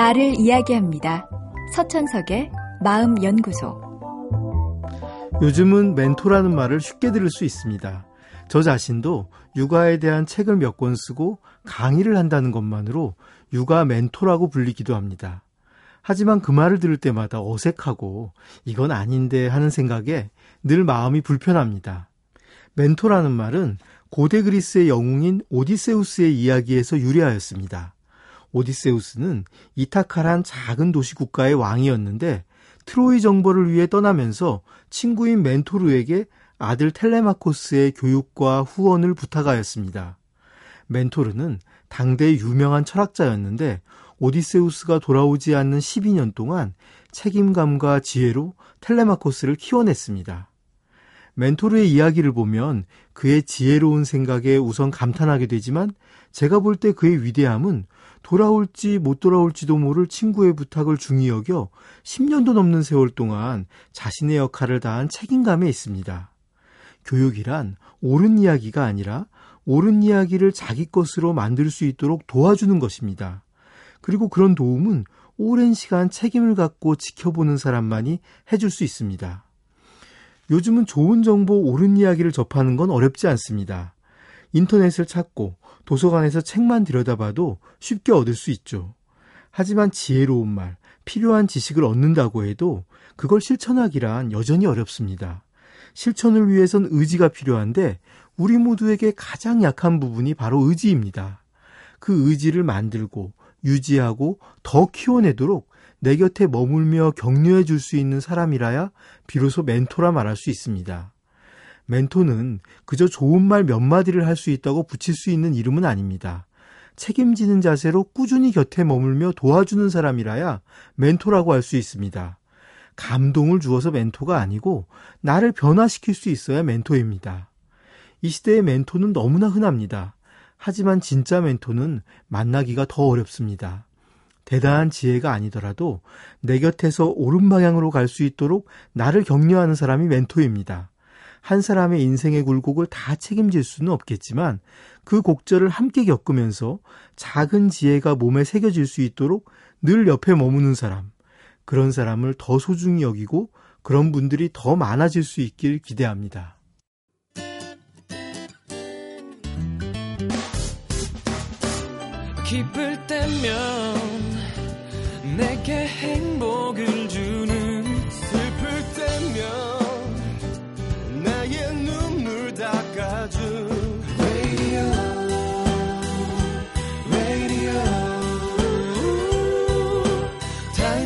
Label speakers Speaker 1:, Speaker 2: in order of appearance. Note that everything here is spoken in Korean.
Speaker 1: 나를 이야기합니다. 서천석의 마음연구소.
Speaker 2: 요즘은 멘토라는 말을 쉽게 들을 수 있습니다. 저 자신도 육아에 대한 책을 몇 권 쓰고 강의를 한다는 것만으로 육아 멘토라고 불리기도 합니다. 하지만 그 말을 들을 때마다 어색하고 이건 아닌데 하는 생각에 늘 마음이 불편합니다. 멘토라는 말은 고대 그리스의 영웅인 오디세우스의 이야기에서 유래하였습니다. 오디세우스는 이타카란 작은 도시 국가의 왕이었는데 트로이 정벌을 위해 떠나면서 친구인 멘토르에게 아들 텔레마코스의 교육과 후원을 부탁하였습니다. 멘토르는 당대의 유명한 철학자였는데 오디세우스가 돌아오지 않는 12년 동안 책임감과 지혜로 텔레마코스를 키워냈습니다. 멘토르의 이야기를 보면 그의 지혜로운 생각에 우선 감탄하게 되지만 제가 볼 때 그의 위대함은 돌아올지 못 돌아올지도 모를 친구의 부탁을 중히 여겨 10년도 넘는 세월 동안 자신의 역할을 다한 책임감에 있습니다. 교육이란 옳은 이야기가 아니라 옳은 이야기를 자기 것으로 만들 수 있도록 도와주는 것입니다. 그리고 그런 도움은 오랜 시간 책임을 갖고 지켜보는 사람만이 해줄 수 있습니다. 요즘은 좋은 정보, 옳은 이야기를 접하는 건 어렵지 않습니다. 인터넷을 찾고 도서관에서 책만 들여다봐도 쉽게 얻을 수 있죠. 하지만 지혜로운 말, 필요한 지식을 얻는다고 해도 그걸 실천하기란 여전히 어렵습니다. 실천을 위해선 의지가 필요한데 우리 모두에게 가장 약한 부분이 바로 의지입니다. 그 의지를 만들고 유지하고 더 키워내도록 내 곁에 머물며 격려해 줄 수 있는 사람이라야 비로소 멘토라 말할 수 있습니다. 멘토는 그저 좋은 말 몇 마디를 할 수 있다고 붙일 수 있는 이름은 아닙니다. 책임지는 자세로 꾸준히 곁에 머물며 도와주는 사람이라야 멘토라고 할 수 있습니다. 감동을 주어서 멘토가 아니고 나를 변화시킬 수 있어야 멘토입니다. 이 시대의 멘토는 너무나 흔합니다. 하지만 진짜 멘토는 만나기가 더 어렵습니다. 대단한 지혜가 아니더라도 내 곁에서 옳은 방향으로 갈 수 있도록 나를 격려하는 사람이 멘토입니다. 한 사람의 인생의 굴곡을 다 책임질 수는 없겠지만 그 곡절을 함께 겪으면서 작은 지혜가 몸에 새겨질 수 있도록 늘 옆에 머무는 사람, 그런 사람을 더 소중히 여기고 그런 분들이 더 많아질 수 있길 기대합니다.
Speaker 3: 기쁠 때면 내게 행복을 주는